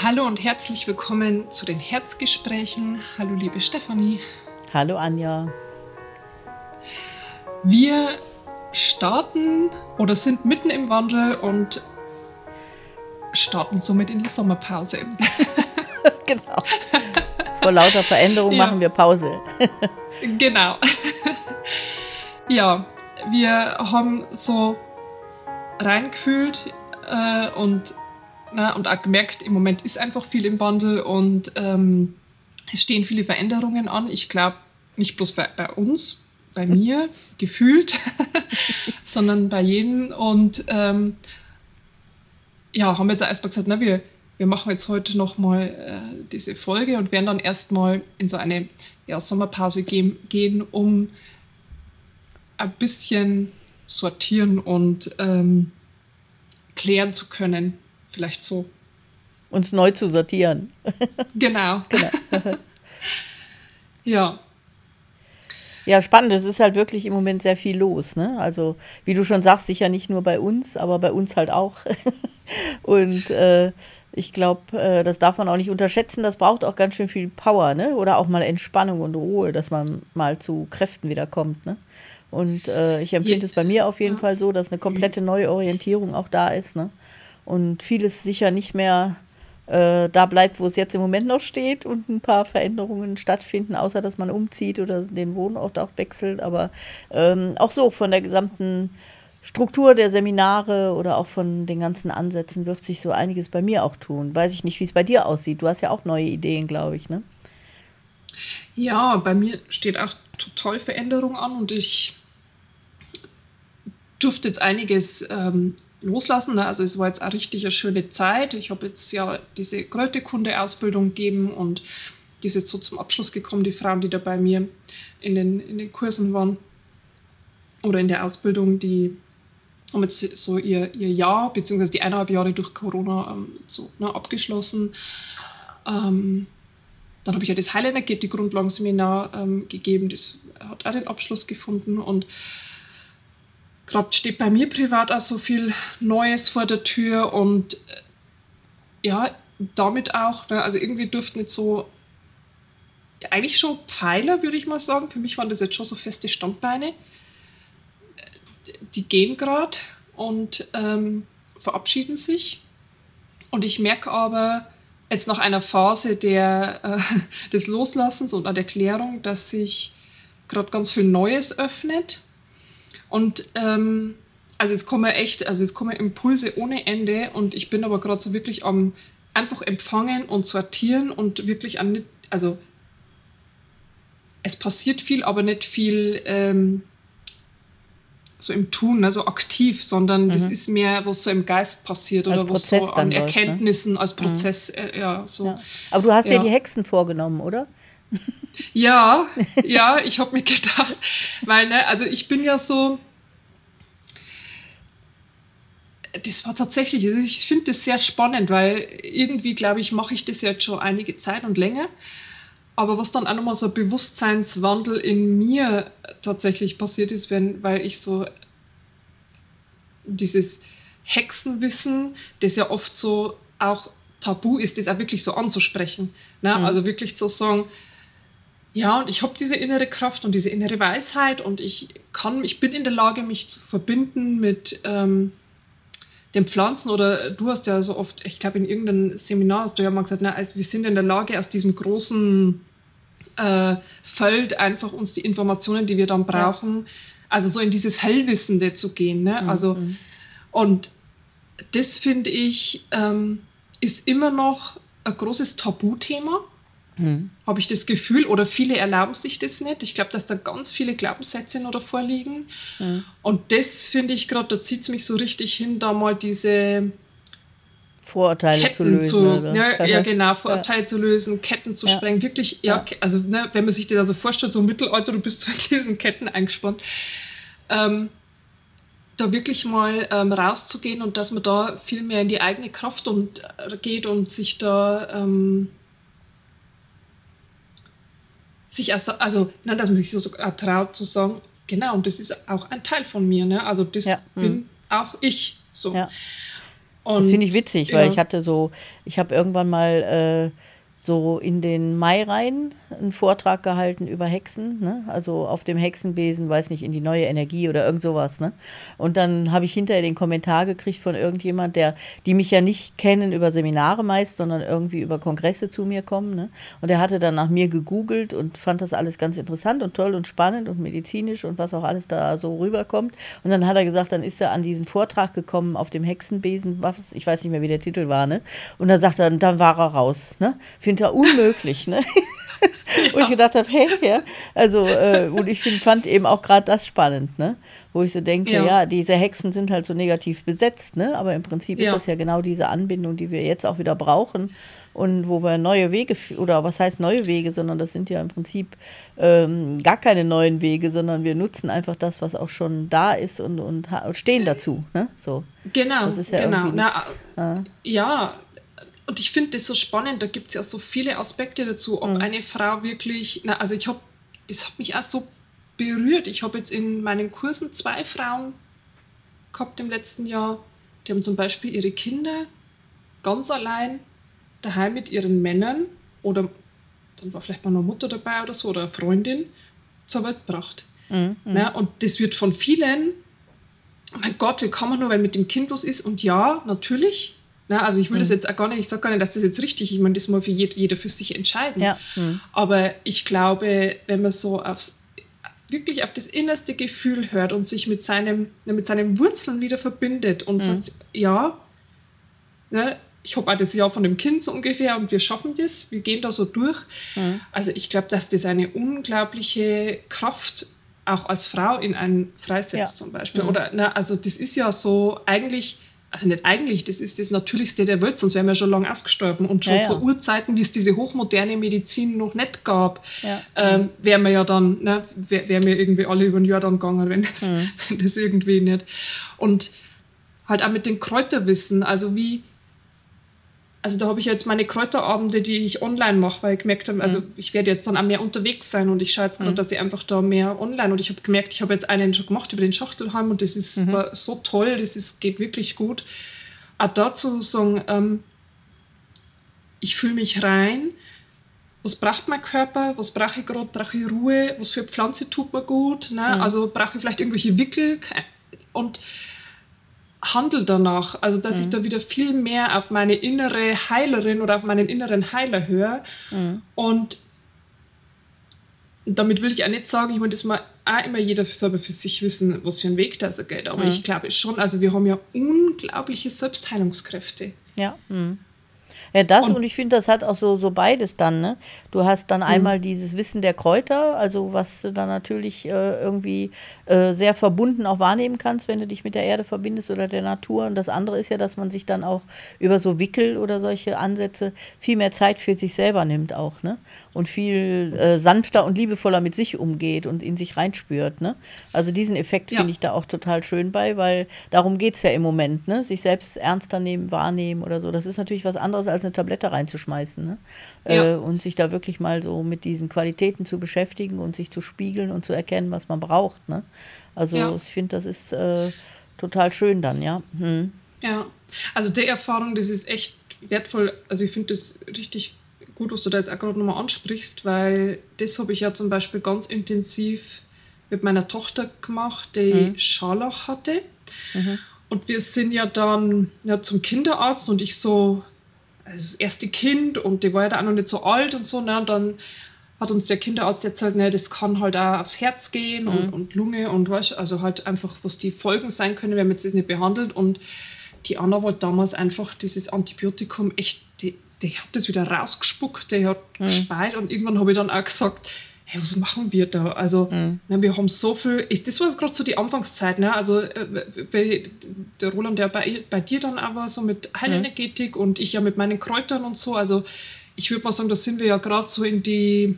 Hallo und herzlich willkommen zu den Herzgesprächen. Hallo liebe Stefanie. Hallo Anja. Wir starten oder sind mitten im Wandel und starten somit in die Sommerpause. genau. Vor lauter Veränderung ja. machen wir Pause. genau. ja, wir haben so reingefühlt äh, und, na, und auch gemerkt, im Moment ist einfach viel im Wandel und ähm, es stehen viele Veränderungen an. Ich glaube, nicht bloß bei, uns, bei mir gefühlt, sondern bei jedem. Und ähm, ja, haben wir jetzt erstmal gesagt, na, wir, wir machen jetzt heute nochmal äh, diese Folge und werden dann erstmal in so eine ja, Sommerpause gehen, gehen, um ein bisschen sortieren und ähm, klären zu können. Vielleicht so. Uns neu zu sortieren. Genau. genau. ja. Ja, spannend. Es ist halt wirklich im Moment sehr viel los. Ne? Also, wie du schon sagst, sicher nicht nur bei uns, aber bei uns halt auch. Und äh, ich glaube, äh, das darf man auch nicht unterschätzen. Das braucht auch ganz schön viel Power, ne? Oder auch mal Entspannung und Ruhe, dass man mal zu Kräften wiederkommt, ne? Und äh, ich empfinde es bei mir auf jeden ja. Fall so, dass eine komplette neue Orientierung auch da ist, ne? Und vieles sicher nicht mehr äh, da bleibt, wo es jetzt im Moment noch steht und ein paar Veränderungen stattfinden, außer dass man umzieht oder den Wohnort auch wechselt. Aber ähm, auch so von der gesamten Struktur der Seminare oder auch von den ganzen Ansätzen wird sich so einiges bei mir auch tun. Weiß ich nicht, wie es bei dir aussieht. Du hast ja auch neue Ideen, glaube ich, ne? Ja, bei mir steht auch total Veränderung an und ich durfte jetzt einiges ähm, loslassen. Ne? Also es war jetzt auch richtig eine schöne Zeit. Ich habe jetzt ja diese Kräuterkunde-Ausbildung gegeben und die ist jetzt so zum Abschluss gekommen, die Frauen, die da bei mir in den, in den Kursen waren oder in der Ausbildung, die haben jetzt so ihr, ihr Jahr, beziehungsweise die eineinhalb Jahre durch Corona ähm, so, ne, abgeschlossen. Ähm, dann habe ich ja das High Energetic Grundlagenseminar ähm, gegeben, das hat auch den Abschluss gefunden und gerade steht bei mir privat auch so viel Neues vor der Tür und äh, ja, damit auch, ne, also irgendwie dürften jetzt so, eigentlich schon Pfeiler, würde ich mal sagen. Für mich waren das jetzt schon so feste Standbeine. Die gehen gerade und ähm, verabschieden sich. Und ich merke aber jetzt nach einer Phase der, äh, des Loslassens und der Klärung, dass sich gerade ganz viel Neues öffnet und ähm, also es kommen echt, also es kommen Impulse ohne Ende und ich bin aber gerade so wirklich am einfach empfangen und sortieren und wirklich an also es passiert viel, aber nicht viel ähm, so im Tun, also aktiv, sondern mhm. das ist mehr, was so im Geist passiert als oder was so an läuft, ne? Erkenntnissen ne? als mhm. Prozess, mhm. äh, ja, so. Ja. Aber du hast ja. dir die Hexen vorgenommen, oder? Ja, ja, ich habe mir gedacht, weil, ne, also ich bin ja so, das war tatsächlich, also ich finde das sehr spannend, weil irgendwie, glaube ich, mache ich das jetzt schon einige Zeit und länger. Aber was dann auch nochmal so ein Bewusstseinswandel in mir tatsächlich passiert ist, wenn, weil ich so dieses Hexenwissen, das ja oft so auch tabu ist, das auch wirklich so anzusprechen. Ne? Mhm. Also wirklich zu sagen, ja, und ich habe diese innere Kraft und diese innere Weisheit und ich kann, ich bin in der Lage, mich zu verbinden mit ähm, den Pflanzen oder du hast ja so oft, ich glaube in irgendeinem Seminar hast du ja mal gesagt, na, also wir sind in der Lage, aus diesem großen äh, Feld einfach uns die Informationen, die wir dann brauchen, ja. also so in dieses Hellwissende zu gehen. Ne? Mhm. Also, und das finde ich, ähm, ist immer noch ein großes Tabuthema. Mhm. Habe ich das Gefühl, oder viele erlauben sich das nicht. Ich glaube, dass da ganz viele Glaubenssätze noch davor liegen. Mhm. Und das finde ich gerade, da zieht es mich so richtig hin, da mal diese Vorurteile Ketten zu lösen. Zu, ja, ja, genau, Vorurteile ja. zu lösen, Ketten zu ja. sprengen. Wirklich, ja, also ne, wenn man sich das also vorstellt, so im Mittelalter, du bist so in diesen Ketten eingespannt. Ähm, da wirklich mal ähm, rauszugehen und dass man da viel mehr in die eigene Kraft und, äh, geht und sich da ähm, sich also, also ne, dass man sich so traut zu sagen, genau, und das ist auch ein Teil von mir, ne? Also das ja. bin hm. auch ich. So. Ja. Und, das finde ich witzig, ja. weil ich hatte so, ich habe irgendwann mal äh, so in den Mai rein einen Vortrag gehalten über Hexen, ne? also auf dem Hexenbesen, weiß nicht, in die neue Energie oder irgend sowas. Ne? Und dann habe ich hinterher den Kommentar gekriegt von irgendjemand, der, die mich ja nicht kennen über Seminare meist, sondern irgendwie über Kongresse zu mir kommen. Ne? Und der hatte dann nach mir gegoogelt und fand das alles ganz interessant und toll und spannend und medizinisch und was auch alles da so rüberkommt. Und dann hat er gesagt, dann ist er an diesen Vortrag gekommen auf dem Hexenbesen, was, ich weiß nicht mehr, wie der Titel war, ne? Und dann sagt er, dann war er raus, ne? Finde unmöglich, ne? Ja. Wo ich gedacht habe, hey, ja. Also, äh, und ich find, fand eben auch gerade das spannend, ne? Wo ich so denke, ja. ja. diese Hexen sind halt so negativ besetzt, ne? Aber im Prinzip ja. ist das ja genau diese Anbindung, die wir jetzt auch wieder brauchen und wo wir neue Wege, oder was heißt neue Wege, sondern das sind ja im Prinzip ähm, gar keine neuen Wege, sondern wir nutzen einfach das, was auch schon da ist und, und stehen dazu, ne? So. Genau, das ist ja genau. Na, ja, und ich finde das so spannend, da gibt es ja so viele Aspekte dazu, ob mhm. eine Frau wirklich, na, also ich habe, das hat mich auch so berührt. Ich habe jetzt in meinen Kursen zwei Frauen gehabt im letzten Jahr, die haben zum Beispiel ihre Kinder ganz allein daheim mit ihren Männern oder dann war vielleicht mal eine Mutter dabei oder so oder eine Freundin zur Welt gebracht. Mhm. Ja, und das wird von vielen, mein Gott, wie kann man nur, wenn mit dem Kind was ist? Und ja, natürlich, na, also ich will mhm. das jetzt auch gar nicht, ich sage gar nicht, dass das jetzt richtig ist, ich meine, das muss für jeder, für sich entscheiden. Ja. Mhm. Aber ich glaube, wenn man so aufs, wirklich auf das innerste Gefühl hört und sich mit, seinem, mit seinen Wurzeln wieder verbindet und mhm. sagt, ja, ne, ich habe auch das Jahr von dem Kind so ungefähr und wir schaffen das, wir gehen da so durch. Mhm. Also ich glaube, dass das eine unglaubliche Kraft auch als Frau in einen freisetzt ja. zum Beispiel. Mhm. Oder, na, also das ist ja so eigentlich also nicht eigentlich, das ist das Natürlichste der Welt, sonst wären wir schon lange ausgestorben. Und schon ja, ja. vor Urzeiten, wie es diese hochmoderne Medizin noch nicht gab, ja. ähm, wären wir ja dann, ne, wären wir irgendwie alle über ein Jahr dann gegangen, wenn das, mhm. wenn das irgendwie nicht. Und halt auch mit dem Kräuterwissen, also wie, also da habe ich jetzt meine Kräuterabende, die ich online mache, weil ich gemerkt habe, also mhm. ich werde jetzt dann auch mehr unterwegs sein und ich schaue jetzt gerade, mhm. dass ich einfach da mehr online und ich habe gemerkt, ich habe jetzt einen schon gemacht über den Schachtelheim und das ist mhm. war so toll, das ist, geht wirklich gut. Auch dazu sagen, ähm, ich fühle mich rein, was braucht mein Körper, was brauche ich gerade, brauche ich Ruhe, was für Pflanze tut mir gut, ne? Mhm. also brauche ich vielleicht irgendwelche Wickel und handle danach. Also, dass mhm. ich da wieder viel mehr auf meine innere Heilerin oder auf meinen inneren Heiler höre. Mhm. Und damit will ich auch nicht sagen, ich meine, das mal auch immer jeder selber für sich wissen, was für ein Weg da so geht. Aber mhm. ich glaube schon, also wir haben ja unglaubliche Selbstheilungskräfte. Ja. Ja, das und, und ich finde, das hat auch so, so beides dann. Ne? Du hast dann mhm. einmal dieses Wissen der Kräuter, also was du dann natürlich äh, irgendwie äh, sehr verbunden auch wahrnehmen kannst, wenn du dich mit der Erde verbindest oder der Natur. Und das andere ist ja, dass man sich dann auch über so Wickel oder solche Ansätze viel mehr Zeit für sich selber nimmt auch. Ne? Und viel äh, sanfter und liebevoller mit sich umgeht und in sich reinspürt. Ne? Also diesen Effekt ja. finde ich da auch total schön bei, weil darum geht es ja im Moment. Ne? Sich selbst ernster nehmen, wahrnehmen oder so. Das ist natürlich was anderes als als eine Tablette reinzuschmeißen. Ne? Ja. Äh, und sich da wirklich mal so mit diesen Qualitäten zu beschäftigen und sich zu spiegeln und zu erkennen, was man braucht. Ne? Also ja. ich finde, das ist äh, total schön dann, ja. Hm. Ja, also der Erfahrung, das ist echt wertvoll. Also ich finde das richtig gut, was du da jetzt auch gerade nochmal ansprichst, weil das habe ich ja zum Beispiel ganz intensiv mit meiner Tochter gemacht, die mhm. Scharlach hatte. Mhm. Und wir sind ja dann ja, zum Kinderarzt und ich so, das erste Kind und die war ja da auch noch nicht so alt und so. Ne? Und dann hat uns der Kinderarzt erzählt, ne, das kann halt auch aufs Herz gehen und, mhm. und Lunge und was, also halt einfach, was die Folgen sein können, wenn man das nicht behandelt. Und die Anna wollte damals einfach dieses Antibiotikum echt, die, die hat das wieder rausgespuckt, die hat mhm. gespeit und irgendwann habe ich dann auch gesagt, hey, was machen wir da? Also, mhm. ne, wir haben so viel, ich, das war gerade so die Anfangszeit, ne? also äh, der Roland, der bei, bei dir dann war, so mit Heilenergetik mhm. und ich ja mit meinen Kräutern und so, also ich würde mal sagen, da sind wir ja gerade so in die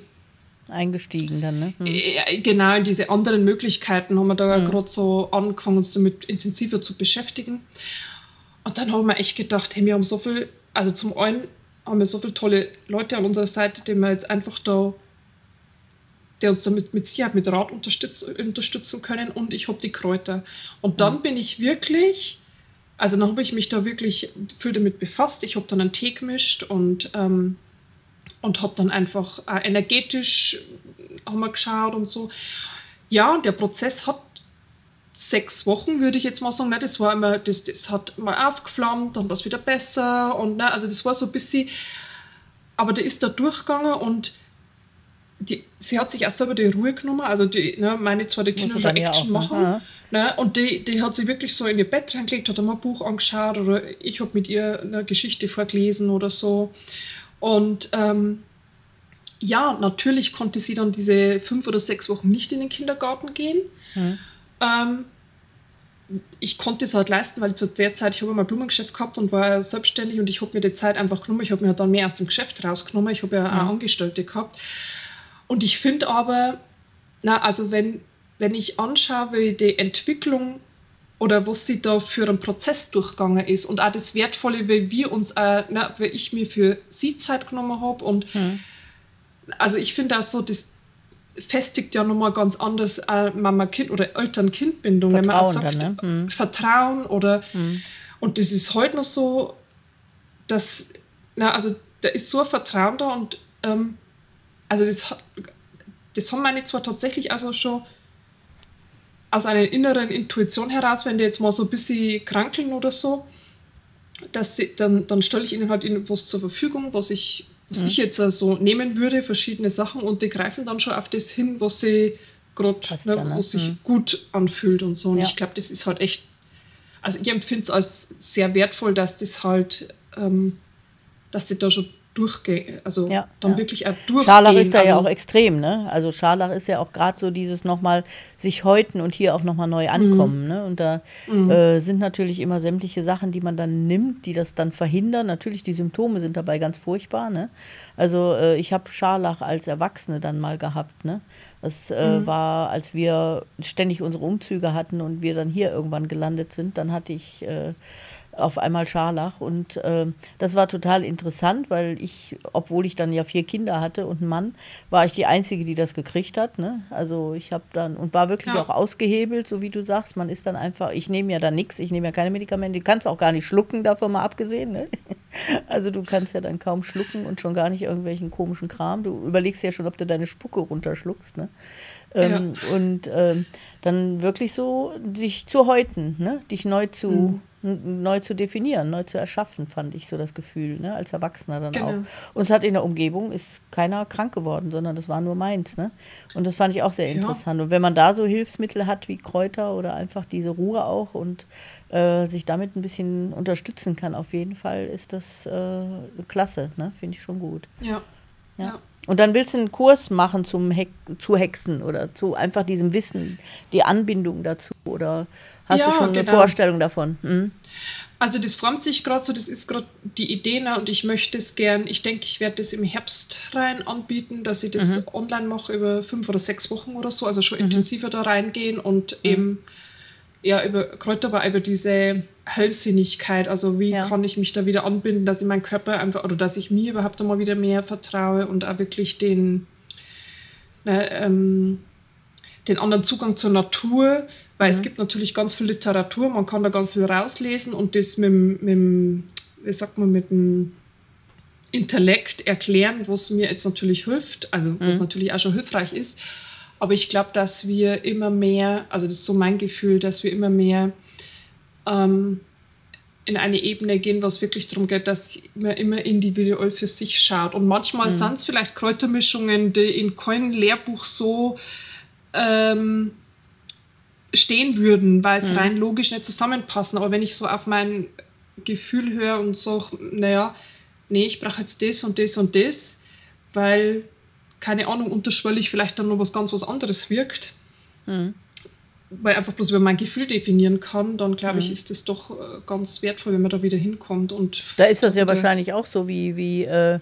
eingestiegen dann, ne? Mhm. Genau, in diese anderen Möglichkeiten haben wir da mhm. gerade so angefangen, uns damit intensiver zu beschäftigen. Und dann haben wir echt gedacht, hey, wir haben so viel, also zum einen haben wir so viele tolle Leute an unserer Seite, die wir jetzt einfach da der uns damit mit Sicherheit mit Rat unterstützen können und ich habe die Kräuter. Und dann mhm. bin ich wirklich also dann habe ich mich da wirklich viel damit befasst. Ich habe dann einen Tee gemischt und, ähm, und habe dann einfach äh, energetisch haben wir geschaut und so. Ja, und der Prozess hat sechs Wochen, würde ich jetzt mal sagen. Ne, das war immer, das, das hat mal aufgeflammt, dann war es wieder besser. Und ne, also das war so ein bisschen, aber der ist da durchgegangen und die, sie hat sich auch selber die Ruhe genommen. Also die, ne, meine zwei die Kinder schon Action auch, machen. Ja. Ne, und die, die hat sich wirklich so in ihr Bett reingelegt, hat einmal ein Buch angeschaut oder ich habe mit ihr eine Geschichte vorgelesen oder so. Und ähm, ja, natürlich konnte sie dann diese fünf oder sechs Wochen nicht in den Kindergarten gehen. Mhm. Ähm, ich konnte es halt leisten, weil zu der Zeit, ich habe immer Blumengeschäft gehabt und war selbstständig und ich habe mir die Zeit einfach genommen. Ich habe mir halt dann mehr aus dem Geschäft rausgenommen. Ich habe ja mhm. auch Angestellte gehabt. Und ich finde aber, na, also wenn, wenn ich anschaue, wie die Entwicklung oder was sie da für einen Prozess durchgegangen ist und auch das Wertvolle, wie wir uns, äh, na, wie ich mir für sie Zeit genommen habe und mhm also ich finde auch so, das festigt ja nochmal ganz anders äh, Mama-Kind oder Eltern-Kind-Bindung. Wenn man auch sagt, dann, ne? hm. Vertrauen oder hm. und das ist heute noch so, dass, na, also da ist so ein Vertrauen da und ähm, also das, das haben meine zwar tatsächlich also schon aus einer inneren Intuition heraus, wenn die jetzt mal so ein bisschen krankeln oder so, dass sie, dann, dann stelle ich ihnen halt was zur Verfügung, was ich was mhm. ich jetzt also nehmen würde, verschiedene Sachen und die greifen dann schon auf das hin, was sie gerade, ne, ne? was sich mhm. gut anfühlt und so. Und ja. ich glaube, das ist halt echt, also ich empfinde es als sehr wertvoll, dass das halt, ähm, dass die da schon durchgehen, also ja, dann ja. wirklich auch durchgehen. Scharlach ist da also, ja auch extrem, ne? Also Scharlach ist ja auch gerade so dieses nochmal sich häuten und hier auch nochmal neu ankommen, mhm. ne? Und da mhm. äh, sind natürlich immer sämtliche Sachen, die man dann nimmt, die das dann verhindern. Natürlich, die Symptome sind dabei ganz furchtbar, ne? Also äh, ich habe Scharlach als Erwachsene dann mal gehabt, ne? Das äh, mhm. war, als wir ständig unsere Umzüge hatten und wir dann hier irgendwann gelandet sind, dann hatte ich äh, auf einmal Scharlach. Und äh, das war total interessant, weil ich, obwohl ich dann ja vier Kinder hatte und einen Mann, war ich die Einzige, die das gekriegt hat. Ne? Also ich habe dann und war wirklich ja. auch ausgehebelt, so wie du sagst. Man ist dann einfach, ich nehme ja da nichts, ich nehme ja keine Medikamente, du kannst auch gar nicht schlucken, davon mal abgesehen. Ne? Also du kannst ja dann kaum schlucken und schon gar nicht irgendwelchen komischen Kram. Du überlegst ja schon, ob du deine Spucke runterschluckst. Ne? Ähm, ja. Und ähm, dann wirklich so sich zu häuten, ne? dich neu zu. Mhm neu zu definieren, neu zu erschaffen, fand ich so das Gefühl, ne? als Erwachsener dann genau. auch. Und es hat in der Umgebung ist keiner krank geworden, sondern das war nur meins. Ne? Und das fand ich auch sehr interessant. Ja. Und wenn man da so Hilfsmittel hat wie Kräuter oder einfach diese Ruhe auch und äh, sich damit ein bisschen unterstützen kann, auf jeden Fall ist das äh, klasse, ne? finde ich schon gut. Ja. ja. ja. Und dann willst du einen Kurs machen zum Hex zu Hexen oder zu einfach diesem Wissen, die Anbindung dazu oder Hast ja, du schon genau. eine Vorstellung davon? Mhm. Also das formt sich gerade so, das ist gerade die Idee ne? und ich möchte es gern, ich denke, ich werde das im Herbst rein anbieten, dass ich das mhm. online mache über fünf oder sechs Wochen oder so, also schon mhm. intensiver da reingehen und mhm. eben ja über Kräuter, aber über diese Hellsinnigkeit, also wie ja. kann ich mich da wieder anbinden, dass ich meinen Körper einfach oder dass ich mir überhaupt einmal wieder mehr vertraue und auch wirklich den, ne, ähm, den anderen Zugang zur Natur, weil mhm. es gibt natürlich ganz viel Literatur, man kann da ganz viel rauslesen und das mit, mit wie sagt man, mit dem Intellekt erklären, was mir jetzt natürlich hilft, also mhm. was natürlich auch schon hilfreich ist. Aber ich glaube, dass wir immer mehr, also das ist so mein Gefühl, dass wir immer mehr ähm, in eine Ebene gehen, was wirklich darum geht, dass man immer individuell für sich schaut. Und manchmal mhm. sind es vielleicht Kräutermischungen, die in keinem Lehrbuch so ähm, stehen würden, weil es mhm. rein logisch nicht zusammenpassen. Aber wenn ich so auf mein Gefühl höre und so, naja, nee, ich brauche jetzt das und das und das, weil, keine Ahnung, unterschwellig vielleicht dann noch was ganz was anderes wirkt, mhm. weil einfach bloß über mein Gefühl definieren kann, dann glaube ich, mhm. ist das doch äh, ganz wertvoll, wenn man da wieder hinkommt. Und da ist das ja wahrscheinlich auch so wie, wie äh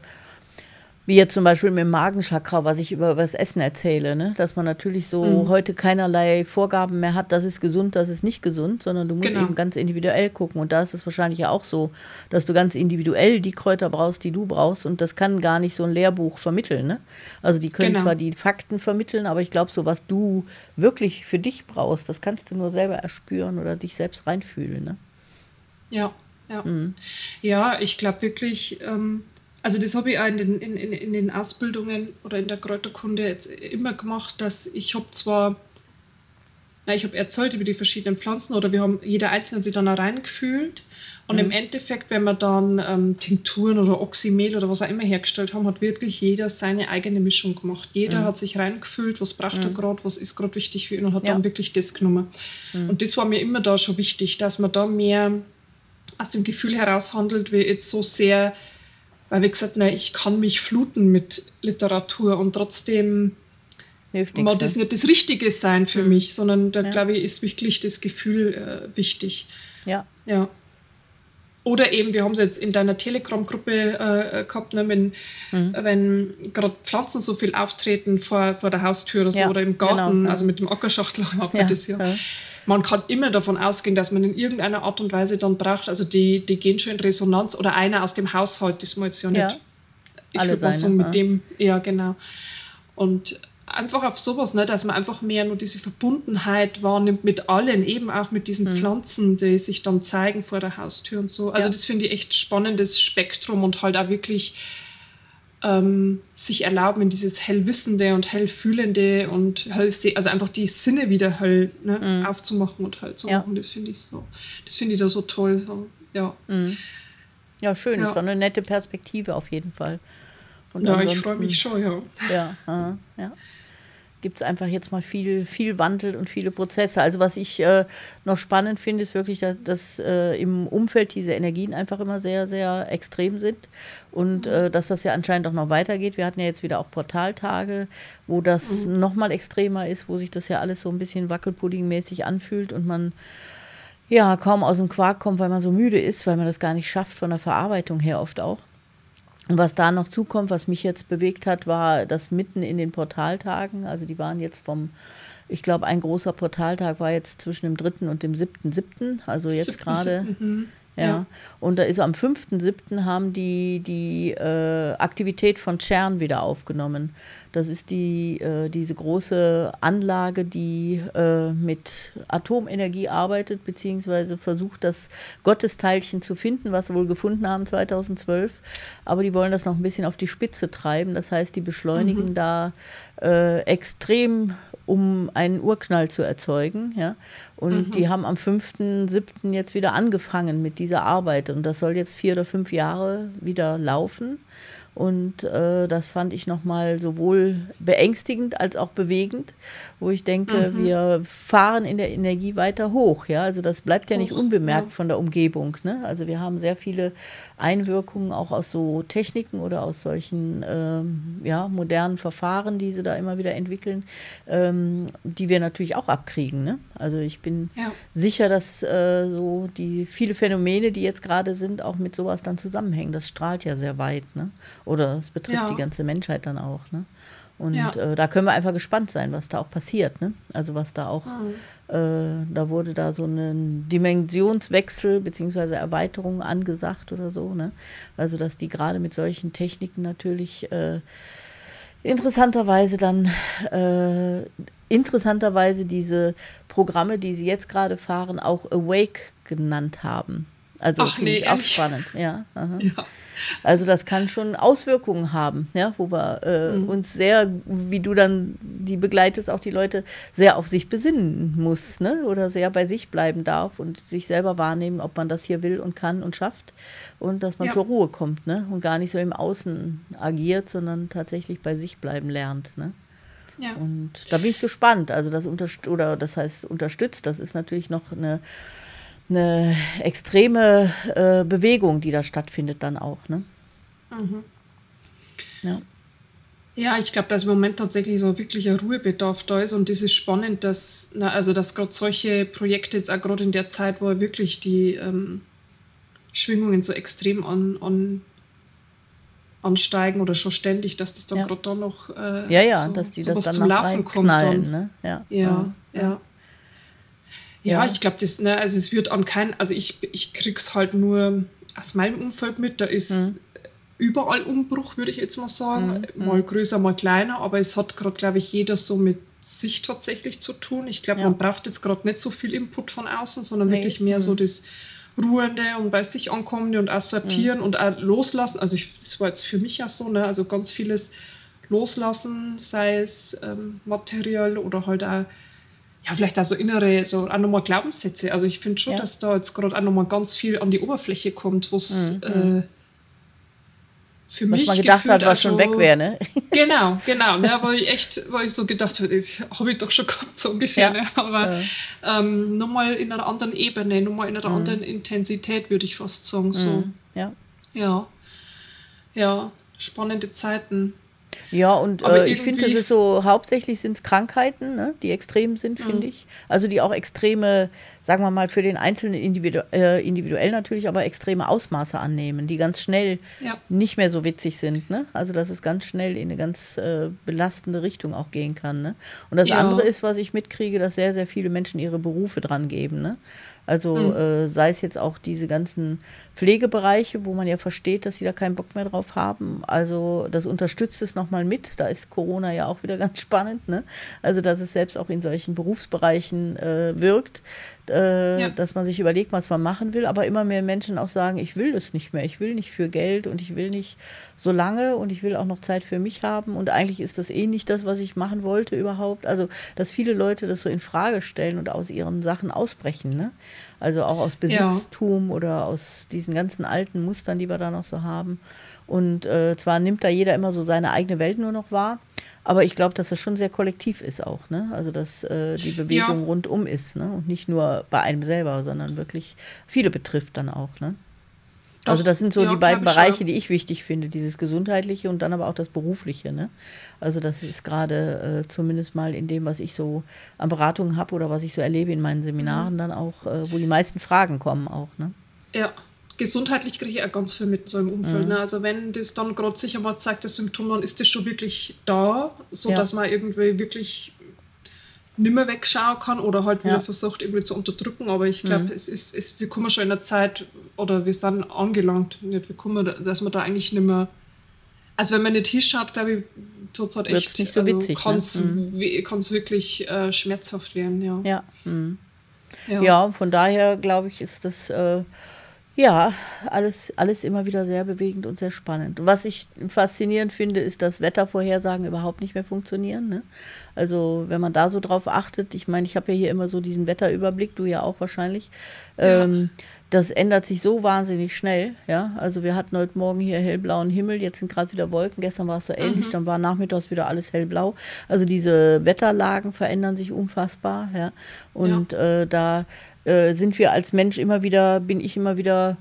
wie jetzt zum Beispiel mit dem Magenchakra, was ich über das Essen erzähle, ne? dass man natürlich so mhm. heute keinerlei Vorgaben mehr hat, das ist gesund, das ist nicht gesund, sondern du musst genau. eben ganz individuell gucken. Und da ist es wahrscheinlich ja auch so, dass du ganz individuell die Kräuter brauchst, die du brauchst. Und das kann gar nicht so ein Lehrbuch vermitteln. Ne? Also die können genau. zwar die Fakten vermitteln, aber ich glaube, so was du wirklich für dich brauchst, das kannst du nur selber erspüren oder dich selbst reinfühlen. Ne? Ja, ja. Mhm. Ja, ich glaube wirklich, ähm, also das habe ich auch in den, in, in, in den Ausbildungen oder in der Kräuterkunde jetzt immer gemacht, dass ich habe zwar, na, ich habe erzählt über die verschiedenen Pflanzen oder wir haben jeder einzelne sich dann auch reingefühlt und mhm. im Endeffekt, wenn wir dann ähm, Tinkturen oder Oxymel oder was auch immer hergestellt haben, hat wirklich jeder seine eigene Mischung gemacht. Jeder mhm. hat sich reingefühlt, was braucht mhm. er gerade, was ist gerade wichtig für ihn und hat ja. dann wirklich das genommen. Mhm. Und das war mir immer da schon wichtig, dass man da mehr aus dem Gefühl heraus handelt, wie jetzt so sehr, weil wie gesagt, na, ich kann mich fluten mit Literatur und trotzdem mag das nicht das Richtige sein für mhm. mich, sondern da ja. glaube ich, ist wirklich das Gefühl äh, wichtig. Ja. Ja. Oder eben, wir haben es jetzt in deiner Telegram-Gruppe äh, gehabt, ne, wenn, mhm. wenn gerade Pflanzen so viel auftreten vor, vor der Haustür oder so ja, oder im Garten, genau, ja. also mit dem Ackerschachtel haben wir das ja. Ja. Man kann immer davon ausgehen, dass man in irgendeiner Art und Weise dann braucht, also die, die gehen schon in Resonanz oder einer aus dem Haushalt, das muss jetzt ja nicht. Ich würde mal mit dem, ja genau. Und einfach auf sowas, ne, dass man einfach mehr nur diese Verbundenheit wahrnimmt mit allen, eben auch mit diesen mhm. Pflanzen, die sich dann zeigen vor der Haustür und so. Also ja. das finde ich echt spannendes Spektrum und halt auch wirklich ähm, sich erlauben, in dieses hellwissende und hellfühlende und hell also einfach die Sinne wieder hell ne, mhm. aufzumachen und hell zu ja. machen. Das finde ich so, das finde ich da so toll. So, ja. Mhm. Ja, schön, ja. ist doch eine nette Perspektive auf jeden Fall. Und ja, ich freue mich schon, ja. Ja, aha, ja gibt es einfach jetzt mal viel, viel Wandel und viele Prozesse. Also was ich äh, noch spannend finde, ist wirklich, dass, dass äh, im Umfeld diese Energien einfach immer sehr, sehr extrem sind und äh, dass das ja anscheinend auch noch weitergeht. Wir hatten ja jetzt wieder auch Portaltage, wo das mhm. noch mal extremer ist, wo sich das ja alles so ein bisschen wackelpuddingmäßig anfühlt und man ja kaum aus dem Quark kommt, weil man so müde ist, weil man das gar nicht schafft von der Verarbeitung her oft auch. Und was da noch zukommt, was mich jetzt bewegt hat, war das mitten in den Portaltagen. Also die waren jetzt vom, ich glaube, ein großer Portaltag war jetzt zwischen dem 3. und dem 7.7. Also jetzt gerade. Mhm. Ja. ja. Und da ist am 5.7. haben die die äh, Aktivität von CERN wieder aufgenommen. Das ist die, äh, diese große Anlage, die äh, mit Atomenergie arbeitet, beziehungsweise versucht, das Gottesteilchen zu finden, was sie wohl gefunden haben 2012. Aber die wollen das noch ein bisschen auf die Spitze treiben. Das heißt, die beschleunigen mhm. da äh, extrem um einen Urknall zu erzeugen. Ja? Und mhm. die haben am 5.7. jetzt wieder angefangen mit dieser Arbeit. Und das soll jetzt vier oder fünf Jahre wieder laufen. Und äh, das fand ich nochmal sowohl beängstigend als auch bewegend, wo ich denke, mhm. wir fahren in der Energie weiter hoch. Ja? Also das bleibt ja nicht unbemerkt ja. von der Umgebung. Ne? Also wir haben sehr viele Einwirkungen auch aus so Techniken oder aus solchen ähm, ja, modernen Verfahren, die sie da immer wieder entwickeln, ähm, die wir natürlich auch abkriegen. Ne? Also ich bin ja. sicher, dass äh, so die viele Phänomene, die jetzt gerade sind, auch mit sowas dann zusammenhängen. Das strahlt ja sehr weit. Ne? Oder es betrifft ja. die ganze Menschheit dann auch. Ne? Und ja. äh, da können wir einfach gespannt sein, was da auch passiert. Ne? Also was da auch, mhm. äh, da wurde da so ein Dimensionswechsel bzw. Erweiterung angesagt oder so. Ne? Also dass die gerade mit solchen Techniken natürlich äh, interessanterweise dann äh, interessanterweise diese Programme, die sie jetzt gerade fahren, auch Awake genannt haben. Also finde nee, ich auch spannend. Ja, ja, Also das kann schon Auswirkungen haben, ja, wo wir äh, mhm. uns sehr, wie du dann die begleitest, auch die Leute sehr auf sich besinnen muss, ne? Oder sehr bei sich bleiben darf und sich selber wahrnehmen, ob man das hier will und kann und schafft und dass man ja. zur Ruhe kommt, ne? Und gar nicht so im Außen agiert, sondern tatsächlich bei sich bleiben lernt, ne? Ja. Und da bin ich gespannt. Also das unterstützt oder das heißt unterstützt, das ist natürlich noch eine eine extreme äh, Bewegung, die da stattfindet dann auch. Ne? Mhm. Ja. Ja, ich glaube, dass im Moment tatsächlich so wirklich ein Ruhebedarf da ist und das ist spannend, dass, na, also dass gerade solche Projekte jetzt auch gerade in der Zeit, wo wirklich die ähm, Schwingungen so extrem an, an, ansteigen oder schon ständig, dass das dann ja. gerade da noch äh, ja, ja, so, dass die das dann zum Laufen kommt. Dann. Ne? Ja. Ja, ja. ja. Ja, ich glaube, das, ne, also es wird an kein, also ich, ich krieg's halt nur aus meinem Umfeld mit, da ist mhm. überall Umbruch, würde ich jetzt mal sagen. Mhm. Mal größer, mal kleiner, aber es hat gerade, glaube ich, jeder so mit sich tatsächlich zu tun. Ich glaube, ja. man braucht jetzt gerade nicht so viel Input von außen, sondern nee. wirklich mehr mhm. so das Ruhende und bei sich ankommende und auch sortieren mhm. und auch loslassen. Also ich, das war jetzt für mich ja so, ne? also ganz vieles loslassen, sei es ähm, materiell oder halt auch, ja, vielleicht auch so innere, so auch nochmal Glaubenssätze. Also ich finde schon, ja. dass da jetzt gerade auch nochmal ganz viel an die Oberfläche kommt, was mhm. äh, mhm für was mich. Was man gedacht hat, was also, schon weg wäre, ne? Genau, genau. Ne, weil ich echt, weil ich so gedacht habe, das habe ich doch schon gehabt, so ungefähr. Ja. Ne? Aber ja. ähm, nochmal in einer anderen Ebene, nochmal in einer mhm. anderen Intensität, würde ich fast sagen. So. Mhm. Ja. Ja. Ja, spannende Zeiten. Ja, und äh, ich finde, es ist so, hauptsächlich sind es Krankheiten, ne, die extrem sind, mhm. finde ich. Also die auch extreme, sagen wir mal, für den Einzelnen individu äh, individuell natürlich, aber extreme Ausmaße annehmen, die ganz schnell ja. nicht mehr so witzig sind. Ne? Also dass es ganz schnell in eine ganz äh, belastende Richtung auch gehen kann. Ne? Und das ja. andere ist, was ich mitkriege, dass sehr, sehr viele Menschen ihre Berufe dran geben. Ne? Also mhm. äh, sei es jetzt auch diese ganzen Pflegebereiche, wo man ja versteht, dass sie da keinen Bock mehr drauf haben. Also das unterstützt es nochmal mit. Da ist Corona ja auch wieder ganz spannend. Ne? Also dass es selbst auch in solchen Berufsbereichen äh, wirkt, äh, ja. dass man sich überlegt, was man machen will. Aber immer mehr Menschen auch sagen, ich will das nicht mehr. Ich will nicht für Geld und ich will nicht so lange und ich will auch noch Zeit für mich haben. Und eigentlich ist das eh nicht das, was ich machen wollte überhaupt. Also dass viele Leute das so in Frage stellen und aus ihren Sachen ausbrechen. Ne? Also auch aus Besitztum ja. oder aus diesen ganzen alten Mustern, die wir da noch so haben. Und äh, zwar nimmt da jeder immer so seine eigene Welt nur noch wahr, aber ich glaube, dass das schon sehr kollektiv ist auch. Ne? Also dass äh, die Bewegung ja. rundum ist ne? und nicht nur bei einem selber, sondern wirklich viele betrifft dann auch. Ne? Also das sind so ja, die beiden Bereiche, die ich wichtig finde, dieses gesundheitliche und dann aber auch das berufliche. Ne? Also das ist gerade äh, zumindest mal in dem, was ich so an Beratungen habe oder was ich so erlebe in meinen Seminaren mhm. dann auch, äh, wo die meisten Fragen kommen auch. Ne? Ja, gesundheitlich kriege ich auch ganz viel mit so im Umfeld. Mhm. Ne? Also wenn das dann gerade sich einmal zeigt, das Symptom, dann ist das schon wirklich da, sodass ja. man irgendwie wirklich nimmer wegschauen kann oder halt wieder ja. versucht irgendwie zu unterdrücken. Aber ich glaube, mhm. es ist, es, wir kommen schon in einer Zeit oder wir sind angelangt, nicht, wir kommen, dass man da eigentlich nicht mehr. Also wenn man nicht hinschaut, glaube ich, tut es halt echt, nicht so also witzig, kann es ne? mhm. wirklich äh, schmerzhaft werden. Ja, ja. Mhm. ja. ja von daher glaube ich, ist das äh, ja, alles, alles immer wieder sehr bewegend und sehr spannend. was ich faszinierend finde, ist, dass Wettervorhersagen überhaupt nicht mehr funktionieren. Ne? Also wenn man da so drauf achtet, ich meine, ich habe ja hier immer so diesen Wetterüberblick, du ja auch wahrscheinlich. Ja. Ähm, das ändert sich so wahnsinnig schnell. Ja, also wir hatten heute Morgen hier hellblauen Himmel, jetzt sind gerade wieder Wolken. Gestern war es so ähnlich, mhm. dann war nachmittags wieder alles hellblau. Also diese Wetterlagen verändern sich unfassbar. Ja, und ja. Äh, da äh, sind wir als Mensch immer wieder, bin ich immer wieder,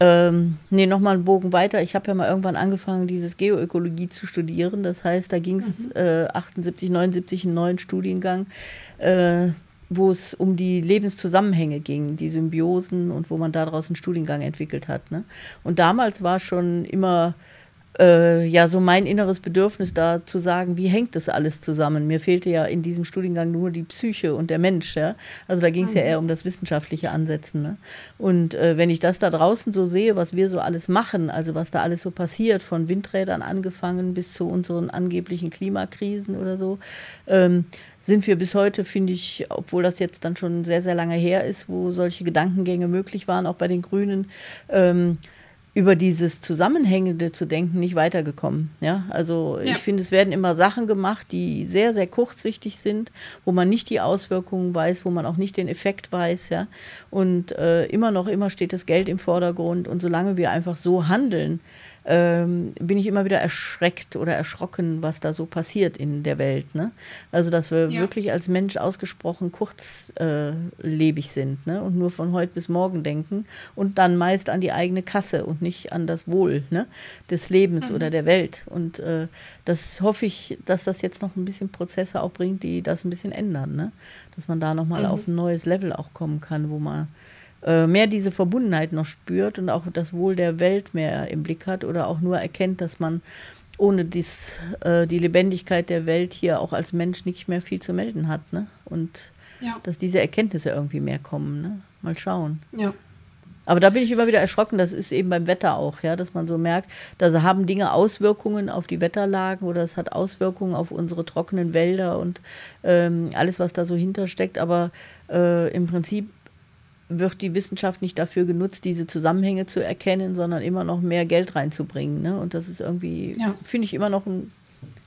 ähm, nee, nochmal einen Bogen weiter. Ich habe ja mal irgendwann angefangen, dieses Geoökologie zu studieren. Das heißt, da ging es mhm. äh, 78, 79 einen neuen Studiengang, äh, wo es um die Lebenszusammenhänge ging, die Symbiosen und wo man daraus einen Studiengang entwickelt hat. Ne? Und damals war schon immer äh, ja so mein inneres Bedürfnis da zu sagen, wie hängt das alles zusammen? Mir fehlte ja in diesem Studiengang nur die Psyche und der Mensch. Ja? Also da ging es mhm. ja eher um das wissenschaftliche Ansetzen. Ne? Und äh, wenn ich das da draußen so sehe, was wir so alles machen, also was da alles so passiert, von Windrädern angefangen bis zu unseren angeblichen Klimakrisen oder so, ähm, sind wir bis heute, finde ich, obwohl das jetzt dann schon sehr, sehr lange her ist, wo solche Gedankengänge möglich waren, auch bei den Grünen, ähm, über dieses Zusammenhängende zu denken nicht weitergekommen. Ja, also ja. ich finde, es werden immer Sachen gemacht, die sehr, sehr kurzsichtig sind, wo man nicht die Auswirkungen weiß, wo man auch nicht den Effekt weiß. Ja, und äh, immer noch, immer steht das Geld im Vordergrund. Und solange wir einfach so handeln, ähm, bin ich immer wieder erschreckt oder erschrocken, was da so passiert in der Welt. Ne? Also, dass wir ja. wirklich als Mensch ausgesprochen kurzlebig äh, sind ne? und nur von heute bis morgen denken und dann meist an die eigene Kasse und nicht an das Wohl ne? des Lebens mhm. oder der Welt. Und äh, das hoffe ich, dass das jetzt noch ein bisschen Prozesse auch bringt, die das ein bisschen ändern. Ne? Dass man da nochmal mhm. auf ein neues Level auch kommen kann, wo man mehr diese Verbundenheit noch spürt und auch das Wohl der Welt mehr im Blick hat oder auch nur erkennt, dass man ohne dies, äh, die Lebendigkeit der Welt hier auch als Mensch nicht mehr viel zu melden hat. Ne? Und ja. dass diese Erkenntnisse irgendwie mehr kommen. Ne? Mal schauen. Ja. Aber da bin ich immer wieder erschrocken, das ist eben beim Wetter auch, ja, dass man so merkt, da haben Dinge Auswirkungen auf die Wetterlagen oder es hat Auswirkungen auf unsere trockenen Wälder und ähm, alles, was da so hintersteckt. Aber äh, im Prinzip wird die Wissenschaft nicht dafür genutzt, diese Zusammenhänge zu erkennen, sondern immer noch mehr Geld reinzubringen. Ne? Und das ist irgendwie, ja. finde ich, immer noch ein,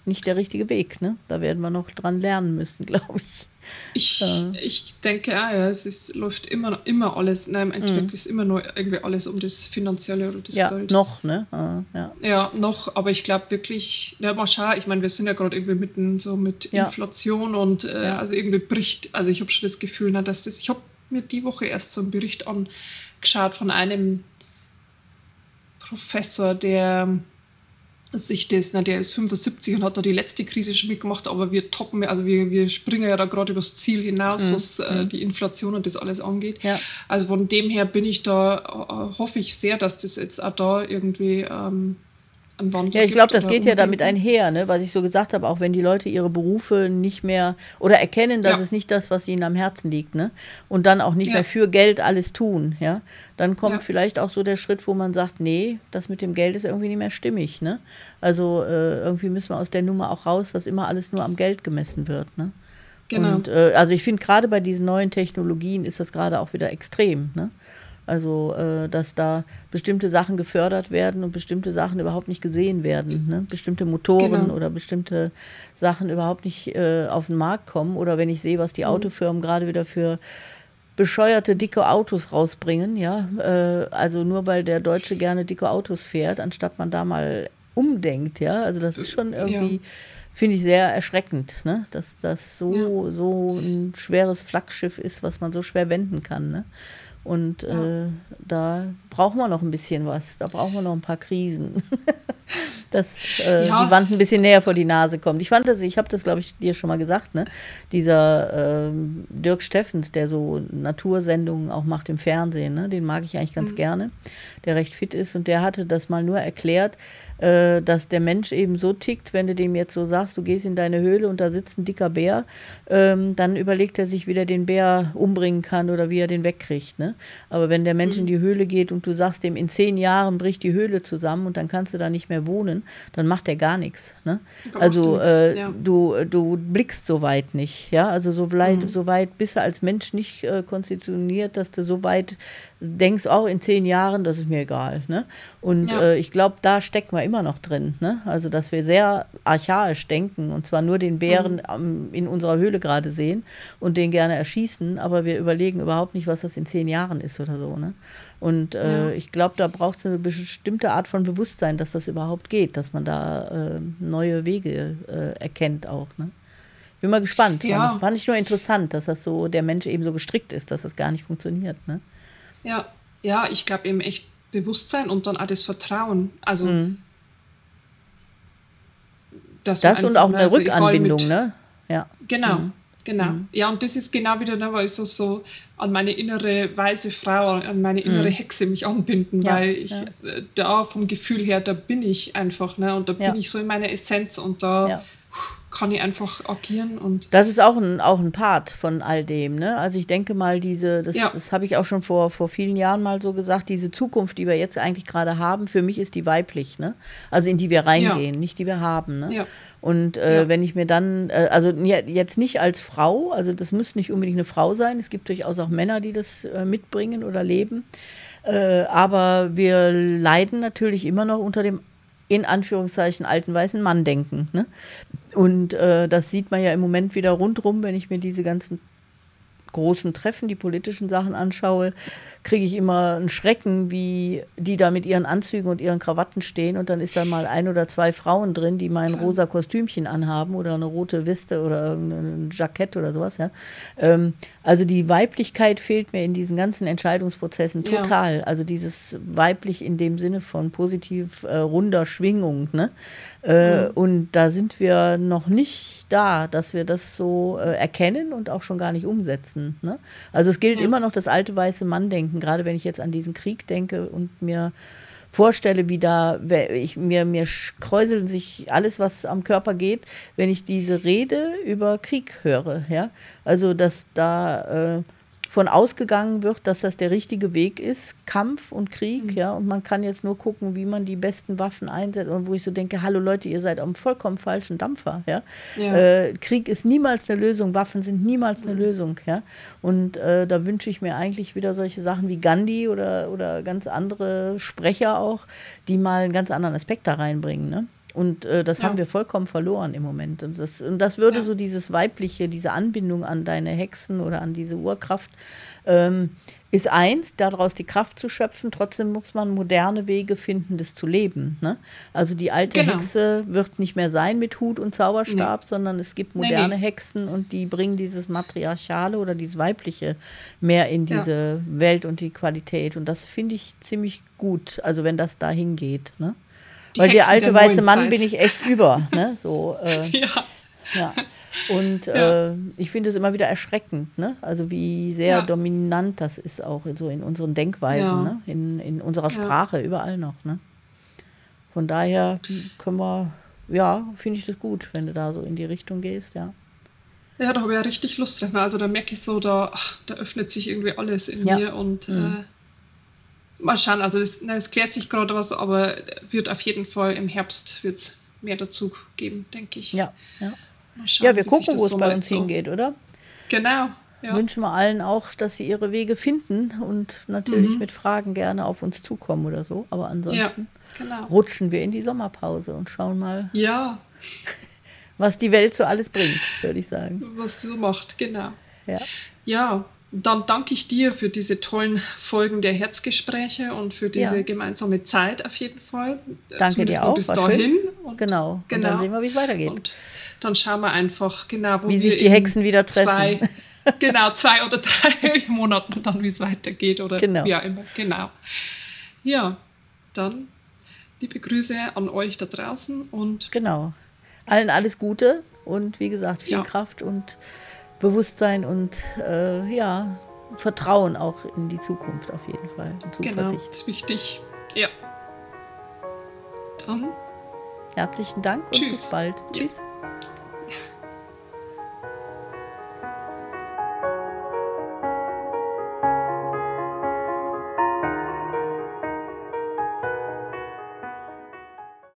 nicht der richtige Weg. Ne? Da werden wir noch dran lernen müssen, glaube ich. Ich, äh. ich denke auch, ja, es ist, läuft immer, immer alles, nein, im Endeffekt mm. ist immer nur irgendwie alles um das Finanzielle oder das ja, Geld. noch, ne? Uh, ja. ja, noch, aber ich glaube wirklich, ja, mal schauen, ich meine, wir sind ja gerade irgendwie mitten so mit ja. Inflation und äh, ja. also irgendwie bricht, also ich habe schon das Gefühl, na, dass das, ich habe mir die Woche erst so einen Bericht angeschaut von einem Professor, der sich das, na, der ist 75 und hat da die letzte Krise schon mitgemacht, aber wir toppen, also wir, wir springen ja da gerade übers Ziel hinaus, mhm. was äh, mhm. die Inflation und das alles angeht. Ja. Also von dem her bin ich da, äh, hoffe ich sehr, dass das jetzt auch da irgendwie ähm, Ja, ich glaube, das geht ja damit einher, ne? was ich so gesagt habe, auch wenn die Leute ihre Berufe nicht mehr oder erkennen, dass ja. es nicht das, was ihnen am Herzen liegt, ne? und dann auch nicht ja. mehr für Geld alles tun, ja, dann kommt ja. vielleicht auch so der Schritt, wo man sagt, nee, das mit dem Geld ist irgendwie nicht mehr stimmig. Ne? Also äh, irgendwie müssen wir aus der Nummer auch raus, dass immer alles nur am Geld gemessen wird. Ne? Genau. Und äh, also ich finde gerade bei diesen neuen Technologien ist das gerade auch wieder extrem. Ne? Also, äh, dass da bestimmte Sachen gefördert werden und bestimmte Sachen überhaupt nicht gesehen werden. Ne? Bestimmte Motoren genau. oder bestimmte Sachen überhaupt nicht äh, auf den Markt kommen. Oder wenn ich sehe, was die mhm. Autofirmen gerade wieder für bescheuerte dicke Autos rausbringen, ja, äh, also nur weil der Deutsche gerne dicke Autos fährt, anstatt man da mal umdenkt, ja, also das ist schon irgendwie, ja. finde ich sehr erschreckend, ne, dass das so, ja. so ein schweres Flaggschiff ist, was man so schwer wenden kann, ne. Und ja. äh, da brauchen wir noch ein bisschen was. Da brauchen wir noch ein paar Krisen. dass äh, ja. die Wand ein bisschen näher vor die Nase kommt. Ich fand das, ich habe das, glaube ich, dir schon mal gesagt, ne? Dieser äh, Dirk Steffens, der so Natursendungen auch macht im Fernsehen, ne? Den mag ich eigentlich ganz mhm. gerne, der recht fit ist. Und der hatte das mal nur erklärt, äh, dass der Mensch eben so tickt, wenn du dem jetzt so sagst, du gehst in deine Höhle und da sitzt ein dicker Bär, ähm, dann überlegt er sich, wie er den Bär umbringen kann oder wie er den wegkriegt. Ne? Aber wenn der Mensch mhm. in die Höhle geht und du sagst dem, in zehn Jahren bricht die Höhle zusammen und dann kannst du da nicht mehr wohnen, dann macht er gar nichts. Ne? Also äh, ja. du, du blickst so weit nicht. Ja? Also so weit, mhm. so weit bist du als Mensch nicht äh, konstituiert, dass du so weit denkst, auch in zehn Jahren, das ist mir egal. Ne? Und ja. äh, ich glaube, da stecken wir immer noch drin. Ne? Also, dass wir sehr archaisch denken und zwar nur den Bären mhm. am, in unserer Höhle gerade sehen und den gerne erschießen, aber wir überlegen überhaupt nicht, was das in zehn Jahren ist oder so. Ne? Und äh, ja. ich glaube, da braucht es eine bestimmte Art von Bewusstsein, dass das überhaupt geht, dass man da äh, neue Wege äh, erkennt auch. Ne? Bin mal gespannt. Ja. Das fand ich nur interessant, dass das so der Mensch eben so gestrickt ist, dass das gar nicht funktioniert. Ne? Ja, ja, ich glaube eben echt Bewusstsein und dann auch das Vertrauen. Also mhm. das und auch eine also Rückanbindung, ne? Ja. Genau, mhm. genau. Mhm. Ja, und das ist genau wieder, ne, weil ich so, so an meine innere weise Frau, an meine innere mhm. Hexe mich anbinden, ja, weil ich ja. Äh, da vom Gefühl her, da bin ich einfach, ne? Und da bin ja. ich so in meiner Essenz und da kann ich einfach agieren und. Das ist auch ein, auch ein Part von all dem, ne? Also ich denke mal, diese, das, ja. das habe ich auch schon vor, vor vielen Jahren mal so gesagt, diese Zukunft, die wir jetzt eigentlich gerade haben, für mich ist die weiblich, ne? Also in die wir reingehen, ja. nicht die wir haben, ne? Ja. Und äh, wenn ich mir dann, äh, also jetzt nicht als Frau, also das muss nicht unbedingt eine Frau sein, es gibt durchaus auch Männer, die das äh, mitbringen oder leben. Äh, aber wir leiden natürlich immer noch unter dem in Anführungszeichen alten weißen Mann denken. Ne? Und äh, das sieht man ja im Moment wieder rundrum, wenn ich mir diese ganzen großen Treffen, die politischen Sachen anschaue, kriege ich immer einen Schrecken, wie die da mit ihren Anzügen und ihren Krawatten stehen und dann ist da mal ein oder zwei Frauen drin, die mal ein rosa Kostümchen anhaben oder eine rote Weste oder irgendein Jackett oder sowas. Ja. Ähm, also die Weiblichkeit fehlt mir in diesen ganzen Entscheidungsprozessen total. Ja. Also dieses weiblich in dem Sinne von positiv äh, runder Schwingung. Ne? Äh, mhm. Und da sind wir noch nicht da, dass wir das so äh, erkennen und auch schon gar nicht umsetzen. Ne? Also es gilt ja. immer noch das alte weiße Mann-Denken, gerade wenn ich jetzt an diesen Krieg denke und mir vorstelle, wie da, ich, mir, mir kräuseln sich alles, was am Körper geht, wenn ich diese Rede über Krieg höre. Ja? Also, dass da äh, von ausgegangen wird, dass das der richtige Weg ist, Kampf und Krieg, mhm. ja, und man kann jetzt nur gucken, wie man die besten Waffen einsetzt und wo ich so denke, hallo Leute, ihr seid am vollkommen falschen Dampfer, ja. ja. Äh, Krieg ist niemals eine Lösung, Waffen sind niemals eine mhm. Lösung, ja. Und äh, da wünsche ich mir eigentlich wieder solche Sachen wie Gandhi oder, oder ganz andere Sprecher auch, die mal einen ganz anderen Aspekt da reinbringen, ne? Und äh, das ja. haben wir vollkommen verloren im Moment. Und das, und das würde ja. so dieses Weibliche, diese Anbindung an deine Hexen oder an diese Urkraft, ähm, ist eins, daraus die Kraft zu schöpfen. Trotzdem muss man moderne Wege finden, das zu leben. Ne? Also die alte genau. Hexe wird nicht mehr sein mit Hut und Zauberstab, nee. sondern es gibt moderne nee, nee. Hexen und die bringen dieses Matriarchale oder dieses Weibliche mehr in diese ja. Welt und die Qualität. Und das finde ich ziemlich gut, also wenn das dahin geht. Ne? Weil der alte der weiße Mann Zeit. bin ich echt über. Ne? So, äh, ja. ja. Und ja. äh, ich finde es immer wieder erschreckend, ne? Also wie sehr ja. dominant das ist auch in, so in unseren Denkweisen, ne? in, in unserer Sprache, überall noch. Ne? Von daher können wir, ja, finde ich das gut, wenn du da so in die Richtung gehst, ja. Ja, da habe ich ja richtig Lust drauf. Also da merke ich so, da, ach, da öffnet sich irgendwie alles in mir und mhm. äh, mal schauen, also es, es klärt sich gerade was, aber wird auf jeden Fall im Herbst wird's mehr dazu geben, denke ich. Ja, ja. Schauen, ja wir gucken, wo es so bei uns so hingeht, oder? Genau. Ja. Wünschen wir allen auch, dass sie ihre Wege finden und natürlich mhm. mit Fragen gerne auf uns zukommen oder so. Aber ansonsten ja, genau. rutschen wir in die Sommerpause und schauen mal, ja. was die Welt so alles bringt, würde ich sagen. Was du macht, genau. Ja. Ja, dann danke ich dir für diese tollen Folgen der Herzgespräche und für diese ja. gemeinsame Zeit auf jeden Fall. Danke Zumindest dir auch. Bis dahin. Und, genau. genau. Und dann sehen wir, wie es weitergeht. Und dann schauen wir einfach genau, wo wie sich die Hexen wieder treffen. Zwei, genau, zwei oder drei Monaten dann, wie es weitergeht oder genau. wie auch immer. Genau. Ja, dann liebe Grüße an euch da draußen und genau. Allen alles Gute und wie gesagt viel ja. Kraft und Bewusstsein und äh, ja, Vertrauen auch in die Zukunft auf jeden Fall. Und genau, ist wichtig. Ja. Dann. Herzlichen Dank und Tschüss. bis bald. Ja. Tschüss.